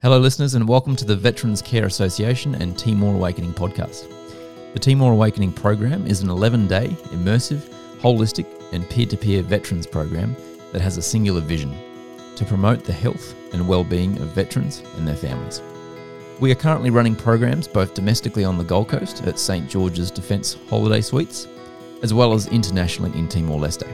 Hello, listeners, and welcome to the Veterans Care Association and Timor Awakening podcast. The Timor Awakening program is an 11 day, immersive, holistic, and peer to peer veterans program that has a singular vision to promote the health and well being of veterans and their families. We are currently running programs both domestically on the Gold Coast at St George's Defence Holiday Suites, as well as internationally in Timor Leste.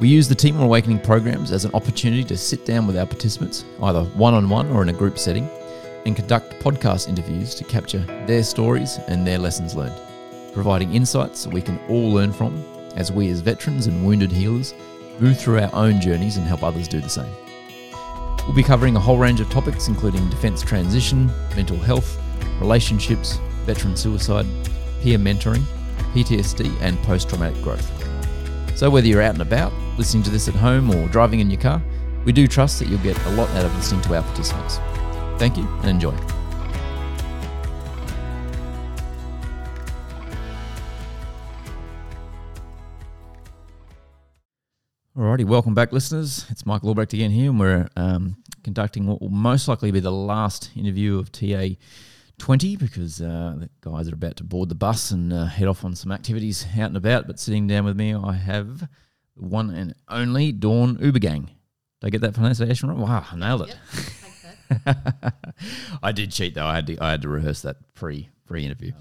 We use the Timor Awakening programs as an opportunity to sit down with our participants, either one on one or in a group setting, and conduct podcast interviews to capture their stories and their lessons learned, providing insights we can all learn from as we, as veterans and wounded healers, move through our own journeys and help others do the same. We'll be covering a whole range of topics, including defence transition, mental health, relationships, veteran suicide, peer mentoring, PTSD, and post traumatic growth. So, whether you're out and about, listening to this at home, or driving in your car, we do trust that you'll get a lot out of listening to our participants. Thank you and enjoy. Alrighty, welcome back, listeners. It's Michael Albrecht again here, and we're um, conducting what will most likely be the last interview of TA 20 because uh, the guys are about to board the bus and uh, head off on some activities out and about. But sitting down with me, I have the one and only Dawn Ubergang. Did I get that pronunciation right? Wow, I nailed it. Yep, I did cheat though. I had to, I had to rehearse that pre pre interview.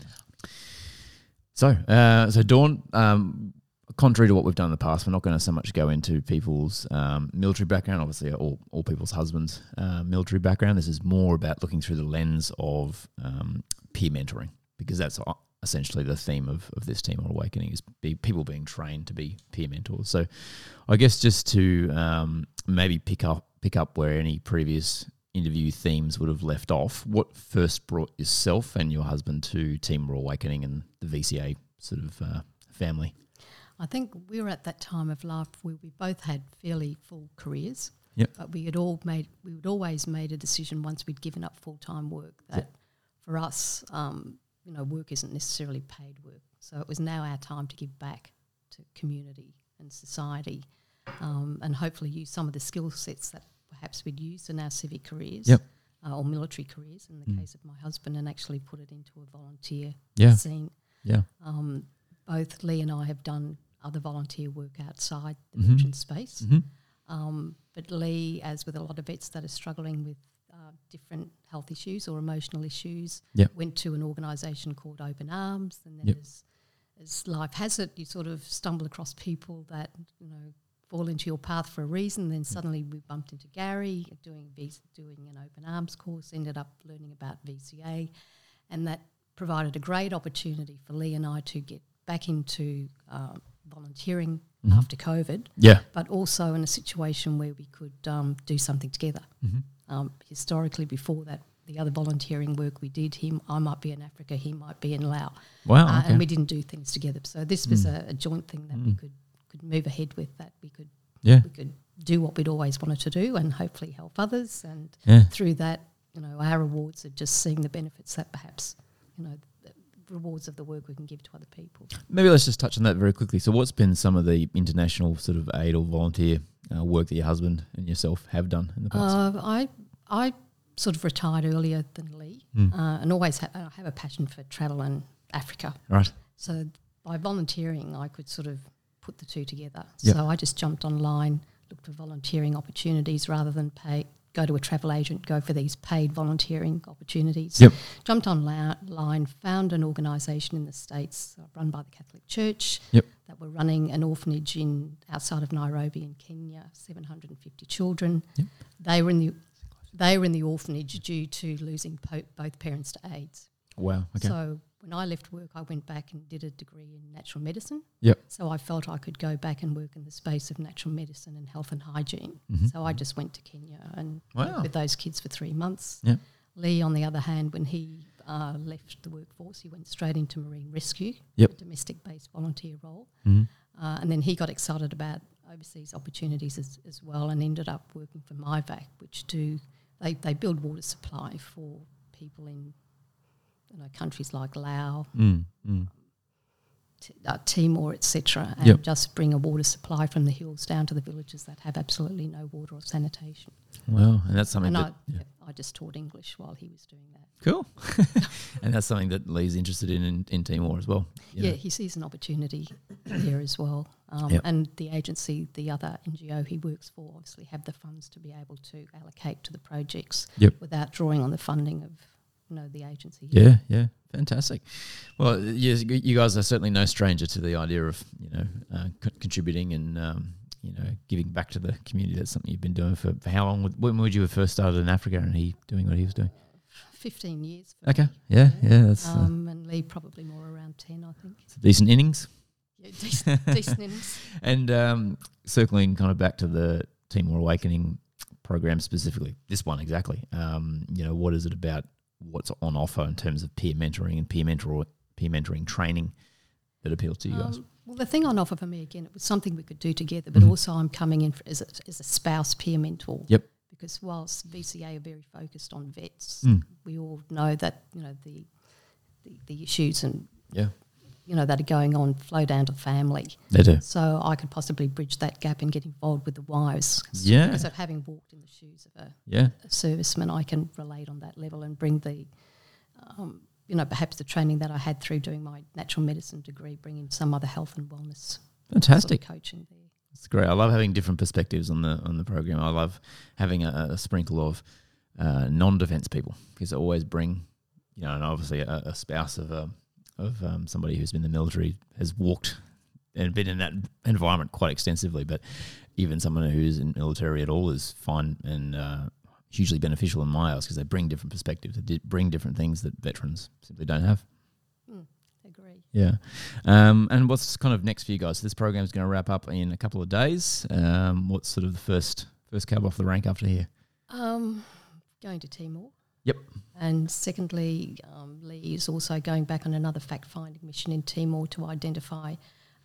So, uh, so Dawn, um, contrary to what we've done in the past, we're not going to so much go into people's um, military background. Obviously, all, all people's husbands' uh, military background. This is more about looking through the lens of um, peer mentoring because that's essentially the theme of, of this Timor Awakening is be, people being trained to be peer mentors. So, I guess just to um, maybe pick up pick up where any previous interview themes would have left off. What first brought yourself and your husband to Timor Awakening and the VCA sort of uh, family? I think we were at that time of life where we both had fairly full careers. Yep. But we had all made we had always made a decision once we'd given up full time work that Yep. for us, um, you know, work isn't necessarily paid work. So it was now our time to give back to community and society, um, and hopefully use some of the skill sets that perhaps we'd used in our civic careers. Yep. Uh, or military careers, in the Mm. case of my husband, and actually put it into a volunteer Yeah, scene. yeah, Um, both Lee and I have done other volunteer work outside the Mhm. veteran space. hmm Um, but Lee, as with a lot of vets that are struggling with uh, different health issues or emotional issues, Yep. went to an organisation called Open Arms. And then Yep. as, as life has it, you sort of stumble across people that, you know, fall into your path for a reason. Then suddenly we bumped into Gary doing, doing an Open Arms course, ended up learning about VCA. And that provided a great opportunity for Lee and I to get back into uh, volunteering Mhm. after COVID yeah, but also in a situation where we could um, do something together. hmm Um, historically, before that, the other volunteering work we did, him, I might be in Africa, he might be in Laos, wow, uh, okay. and we didn't do things together. So this was Mm. a, a joint thing that we Mm. could could move ahead with. That we could yeah, we could do what we'd always wanted to do, and hopefully help others. And yeah, through that, you know, our rewards are just seeing the benefits that perhaps, you know, rewards of the work we can give to other people. Maybe let's just touch on that very quickly. So, what's been some of the international sort of aid or volunteer uh, work that your husband and yourself have done in the past? Uh, I I sort of retired earlier than Lee, Mm. uh, and always ha- I have a passion for travel and Africa. right. So by volunteering, I could sort of put the two together. Yep. So I just jumped online, looked for volunteering opportunities rather than pay. Go to a travel agent, go for these paid volunteering opportunities. Yep. Jumped online, found an organisation in the States uh, run by the Catholic Church Yep. that were running an orphanage in outside of Nairobi in Kenya, 750 children. Yep. They were in the they were in the orphanage due to losing po- both parents to AIDS. Wow. Okay. So when I left work, I went back and did a degree in natural medicine. Yep. So I felt I could go back and work in the space of natural medicine and health and hygiene. Mhm. So I just went to Kenya and Wow. worked with those kids for three months. Yep. Lee, on the other hand, when he uh, left the workforce, he went straight into marine rescue, Yep. a domestic-based volunteer role. Mhm. Uh, and then he got excited about overseas opportunities as, as well and ended up working for MyVac, which do they, they build water supply for people in you know countries like Laos, Mm. Mm. T- uh, Timor, etc., and Yep. just bring a water supply from the hills down to the villages that have absolutely no water or sanitation. Wow. And that's something and that. I, yeah. I just taught English while he was doing that. Cool. and that's something that Lee's interested in in, in Timor as well. Yeah, know. he sees an opportunity there as well. Um, Yep. And the agency, the other NGO he works for, obviously have the funds to be able to allocate to the projects Yep. without drawing on the funding of know the agency. Yeah, yeah, fantastic. Well, yes, you guys are certainly no stranger to the idea of you know uh, co- contributing and um, you know giving back to the community. That's something you've been doing for, for how long? Would- When would you have first started in Africa and he doing what he was doing? Fifteen years. Okay, me. yeah, yeah, that's uh, Um, and Lee probably more around ten, I think. decent innings. Yeah, decent, decent innings. And um, circling kind of back to the Timor Awakening program specifically, this one exactly. Um, you know, what is it about? What's on offer in terms of peer mentoring and peer mentor peer mentoring training that appeals to you guys? Um, well, the thing on offer for me again, it was something we could do together, but Mhm. also I'm coming in for, as, a, as a spouse peer mentor. Yep. Because whilst VCA are very focused on vets, Mm. we all know that you know the the, the issues and Yeah, you know that are going on flow down to the family. they do. So I could possibly bridge that gap and get involved with the wives. Yeah. Because of having walked in the shoes of a, Yeah, a serviceman, I can relate on that level and bring the, um, you know, perhaps the training that I had through doing my natural medicine degree, bring in some other health and wellness fantastic. sort of coaching there. It's great. I love having different perspectives on the on the program. I love having a, a sprinkle of uh, non-defense people because they always bring, you know, and obviously a, a spouse of a, of um, somebody who's been in the military has walked and been in that environment quite extensively. But even someone who's in military at all is fine and uh, hugely beneficial in my eyes because they bring different perspectives. They bring different things that veterans simply don't have. Mm, agree. Yeah. Um, and what's kind of next for you guys? So this program is going to wrap up in a couple of days. Um, what's sort of the first first cab off the rank after here? Um, going to Timor. Yep. And secondly, um, Lee is also going back on another fact finding mission in Timor to identify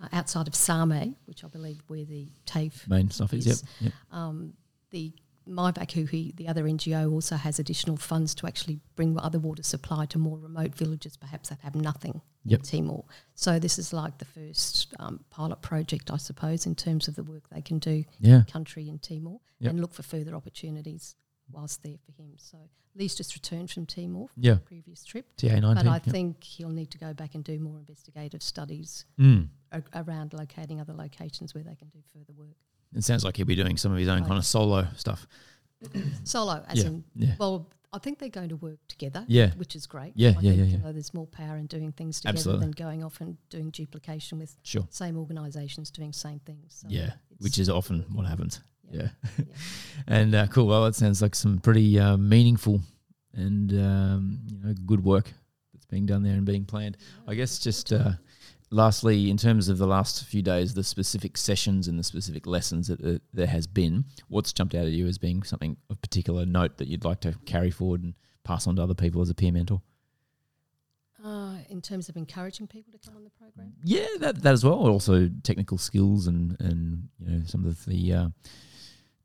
uh, outside of Same, which I believe where the TAFE Main stuff is, yep. Yep. um, the MyVac, who he, the other NGO, also has additional funds to actually bring other water supply to more remote villages, perhaps that have nothing Yep. in Timor. So this is like the first um, pilot project, I suppose, in terms of the work they can do Yeah. country in Timor Yep. and look for further opportunities whilst there for him. So Lee's just returned from Timor, Yeah. previous trip, TA 19. but I yep. think he'll need to go back and do more investigative studies Mm. a- around locating other locations where they can do further work. It sounds like he'll be doing some of his own Oh, kind of solo stuff. Solo, as Yeah. in Yeah. Well, I think they're going to work together. Yeah. which is great. Yeah, I yeah, think, yeah, You know, there's more power in doing things together Absolutely. than going off and doing duplication with Sure. same organisations doing same things. So yeah. Which is often what happens. Yeah. yeah. And uh, cool. Well, it sounds like some pretty uh, meaningful and um, you know good work that's being done there and being planned. I guess just uh, lastly, in terms of the last few days, the specific sessions and the specific lessons that uh, there has been, what's jumped out at you as being something of particular note that you'd like to carry forward and pass on to other people as a peer mentor? Uh, in terms of encouraging people to come on the program. Yeah, that that as well. Also, technical skills and and you know some of the uh,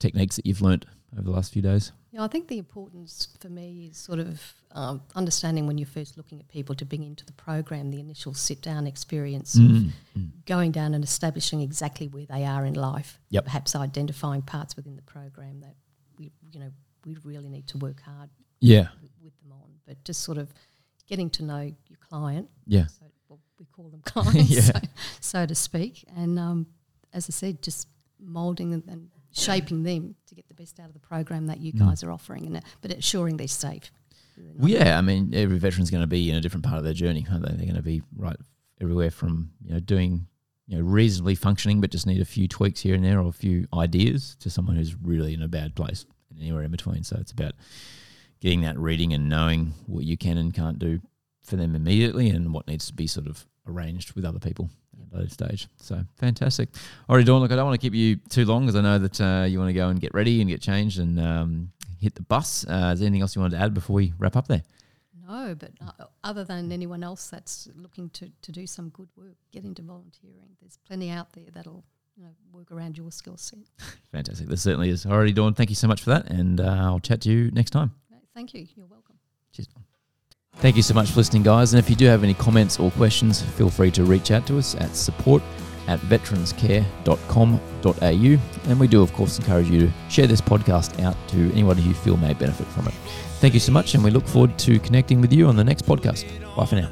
techniques that you've learnt over the last few days. Yeah, I think the importance for me is sort of um, understanding when you're first looking at people to bring into the program the initial sit down experience of Mm. Mm. going down and establishing exactly where they are in life. Yep. Perhaps identifying parts within the program that we, you know, we really need to work hard Yeah, with, with them on. But just sort of getting to know your client. yeah, So well, we call them clients, Yeah. so, so to speak. And um, as I said, just moulding and, and shaping them to get the best out of the program that you Mm. guys are offering, and but ensuring they're safe. Well, yeah, I mean, every veteran's going to be in a different part of their journey, aren't they? They're going to be right everywhere from you know doing you know reasonably functioning, but just need a few tweaks here and there or a few ideas, to someone who's really in a bad place and anywhere in between. So it's about getting that reading and knowing what you can and can't do for them immediately, and what needs to be sort of arranged with other people at that stage. So fantastic. All right, Dawn. Look, I don't want to keep you too long because I know that uh, you want to go and get ready and get changed and um, hit the bus. Uh, is there anything else you wanted to add before we wrap up there? No, but uh, other than anyone else that's looking to, to do some good work, get into volunteering. There's plenty out there that'll you know work around your skill set. Fantastic. There certainly is. Alrighty, Dawn. Thank you so much for that, and uh, I'll chat to you next time. Thank you. You're welcome. Thank you so much for listening, guys. And if you do have any comments or questions, feel free to reach out to us at support at veteranscare.com.au. And we do, of course, encourage you to share this podcast out to anyone who you feel may benefit from it. Thank you so much, and we look forward to connecting with you on the next podcast. Bye for now.